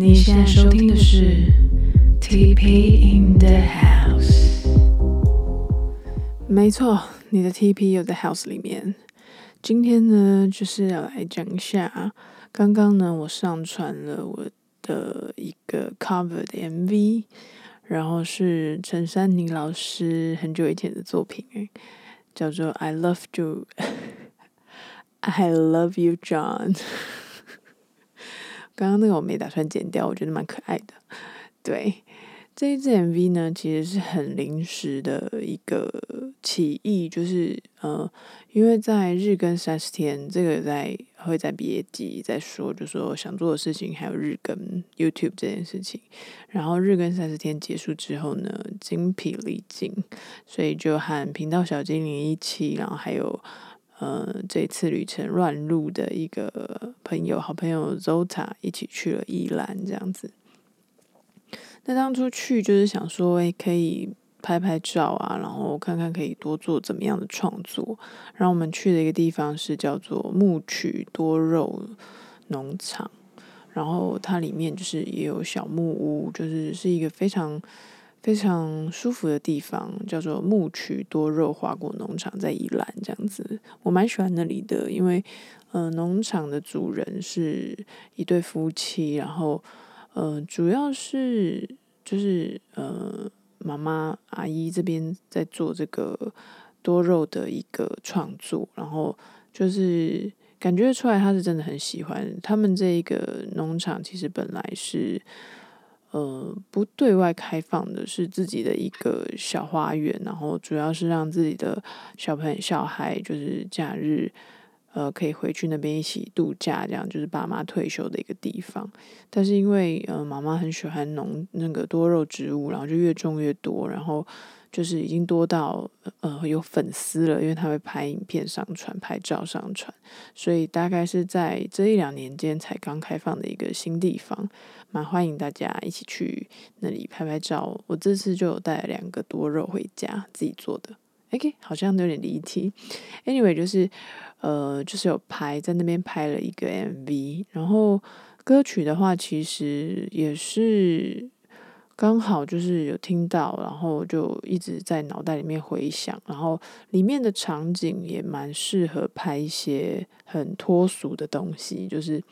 你现在收听的是 TP in the House。没错，你的 TP 有在 House 里面。今天呢，就是要来讲一下，刚刚呢，我上传了我的一个 cover 的 MV，然后是陈珊妮老师很久以前的作品，叫做 I Love You，I Love You John。刚刚那个我没打算剪掉，我觉得蛮可爱的。对，这一支 MV 呢，其实是很临时的一个起意，就是呃，因为在日更三十天，这个在会在毕业季在说，就说想做的事情还有日更 YouTube 这件事情。然后日更三十天结束之后呢，精疲力尽，所以就和频道小精灵一起，然后还有。呃，这次旅程乱入的一个朋友，好朋友 Zota 一起去了宜兰，这样子。那当初去就是想说，哎，可以拍拍照啊，然后看看可以多做怎么样的创作。然后我们去的一个地方是叫做木曲多肉农场，然后它里面就是也有小木屋，就是是一个非常。非常舒服的地方叫做木曲多肉花果农场，在宜兰这样子，我蛮喜欢那里的，因为呃，农场的主人是一对夫妻，然后呃，主要是就是呃，妈妈阿姨这边在做这个多肉的一个创作，然后就是感觉出来他是真的很喜欢他们这一个农场，其实本来是。呃，不对外开放的是自己的一个小花园，然后主要是让自己的小朋友、小孩就是假日，呃，可以回去那边一起度假，这样就是爸妈退休的一个地方。但是因为呃，妈妈很喜欢农那个多肉植物，然后就越种越多，然后。就是已经多到呃有粉丝了，因为他会拍影片上传、拍照上传，所以大概是在这一两年间才刚开放的一个新地方，蛮欢迎大家一起去那里拍拍照。我这次就有带两个多肉回家自己做的，OK，好像有点离题。Anyway，就是呃就是有拍在那边拍了一个 MV，然后歌曲的话其实也是。刚好就是有听到，然后就一直在脑袋里面回想，然后里面的场景也蛮适合拍一些很脱俗的东西，就是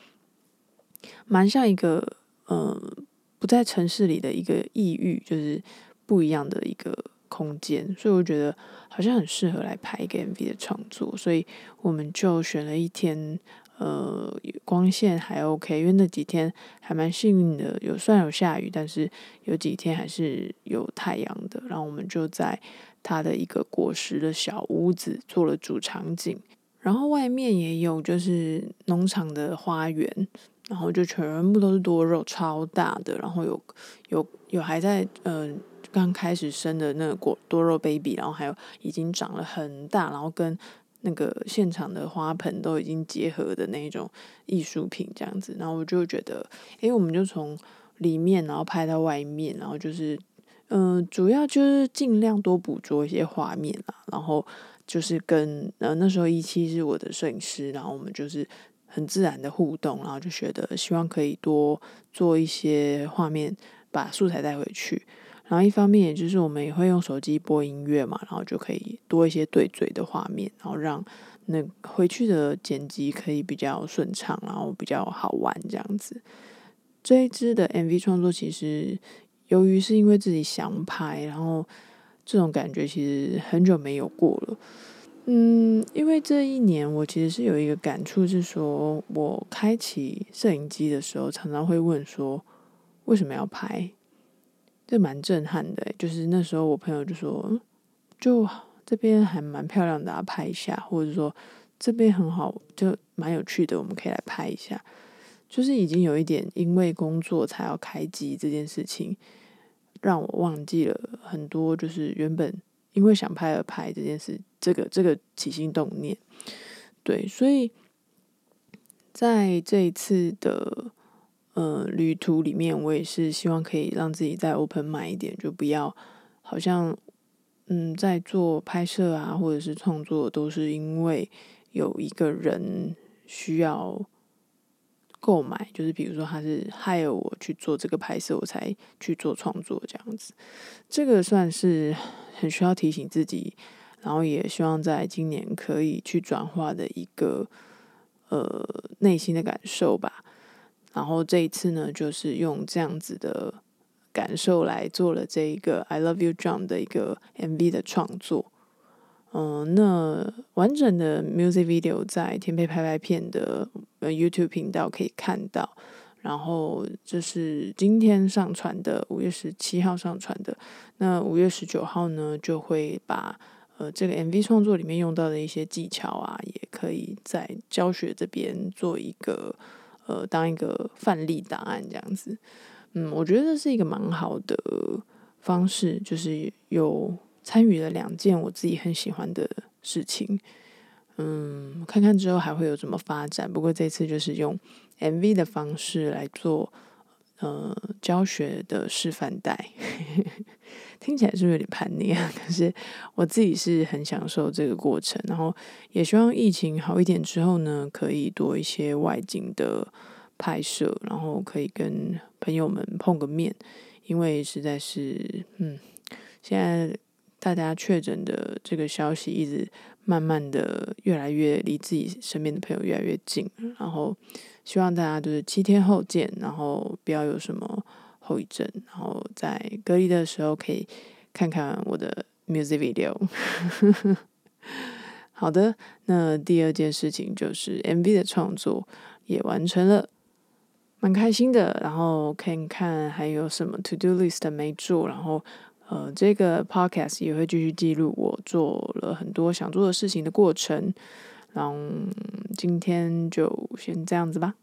蛮像一个嗯不在城市里的一个异域，就是不一样的一个空间，所以我觉得好像很适合来拍一个 MV 的创作，所以我们就选了一天。呃，光线还 OK，因为那几天还蛮幸运的，有虽然有下雨，但是有几天还是有太阳的。然后我们就在它的一个果实的小屋子做了主场景，然后外面也有就是农场的花园，然后就全部都是多肉，超大的，然后有有有还在呃刚开始生的那个果多肉 baby，然后还有已经长了很大，然后跟。那个现场的花盆都已经结合的那种艺术品这样子，然后我就觉得，诶，我们就从里面然后拍到外面，然后就是，嗯，主要就是尽量多捕捉一些画面啊，然后就是跟呃那时候一期是我的摄影师，然后我们就是很自然的互动，然后就觉得希望可以多做一些画面，把素材带回去。然后一方面，也就是我们也会用手机播音乐嘛，然后就可以多一些对嘴的画面，然后让那回去的剪辑可以比较顺畅，然后比较好玩这样子。这一支的 MV 创作其实，由于是因为自己想拍，然后这种感觉其实很久没有过了。嗯，因为这一年我其实是有一个感触，是说我开启摄影机的时候，常常会问说，为什么要拍？这蛮震撼的，就是那时候我朋友就说，就这边还蛮漂亮的，拍一下，或者说这边很好，就蛮有趣的，我们可以来拍一下。就是已经有一点因为工作才要开机这件事情，让我忘记了很多，就是原本因为想拍而拍这件事，这个这个起心动念。对，所以在这一次的。呃，旅途里面，我也是希望可以让自己再 open 慢一点，就不要好像嗯，在做拍摄啊，或者是创作，都是因为有一个人需要购买，就是比如说他是 hire 我去做这个拍摄，我才去做创作这样子。这个算是很需要提醒自己，然后也希望在今年可以去转化的一个呃内心的感受吧。然后这一次呢，就是用这样子的感受来做了这一个 I Love You Drum 的一个 MV 的创作。嗯，那完整的 music video 在天配拍拍片的 YouTube 频道可以看到，然后这是今天上传的，五月十七号上传的。那五月十九号呢，就会把呃这个 MV 创作里面用到的一些技巧啊，也可以在教学这边做一个呃当一个范例档案这样子。嗯，我觉得这是一个蛮好的方式，就是有。参与了两件我自己很喜欢的事情，嗯，看看之后还会有怎么发展。不过这次就是用 MV 的方式来做，呃，教学的示范带，听起来是不是有点叛逆啊？可是我自己是很享受这个过程，然后也希望疫情好一点之后呢，可以多一些外景的拍摄，然后可以跟朋友们碰个面，因为实在是，嗯，现在。大家确诊的这个消息一直慢慢的越来越离自己身边的朋友越来越近，然后希望大家就是七天后见，然后不要有什么后遗症，然后在隔离的时候可以看看我的 music video。好的，那第二件事情就是 MV 的创作也完成了，蛮开心的。然后看看还有什么 to do list 没做，然后。呃，这个 podcast 也会继续记录我做了很多想做的事情的过程。然后今天就先这样子吧。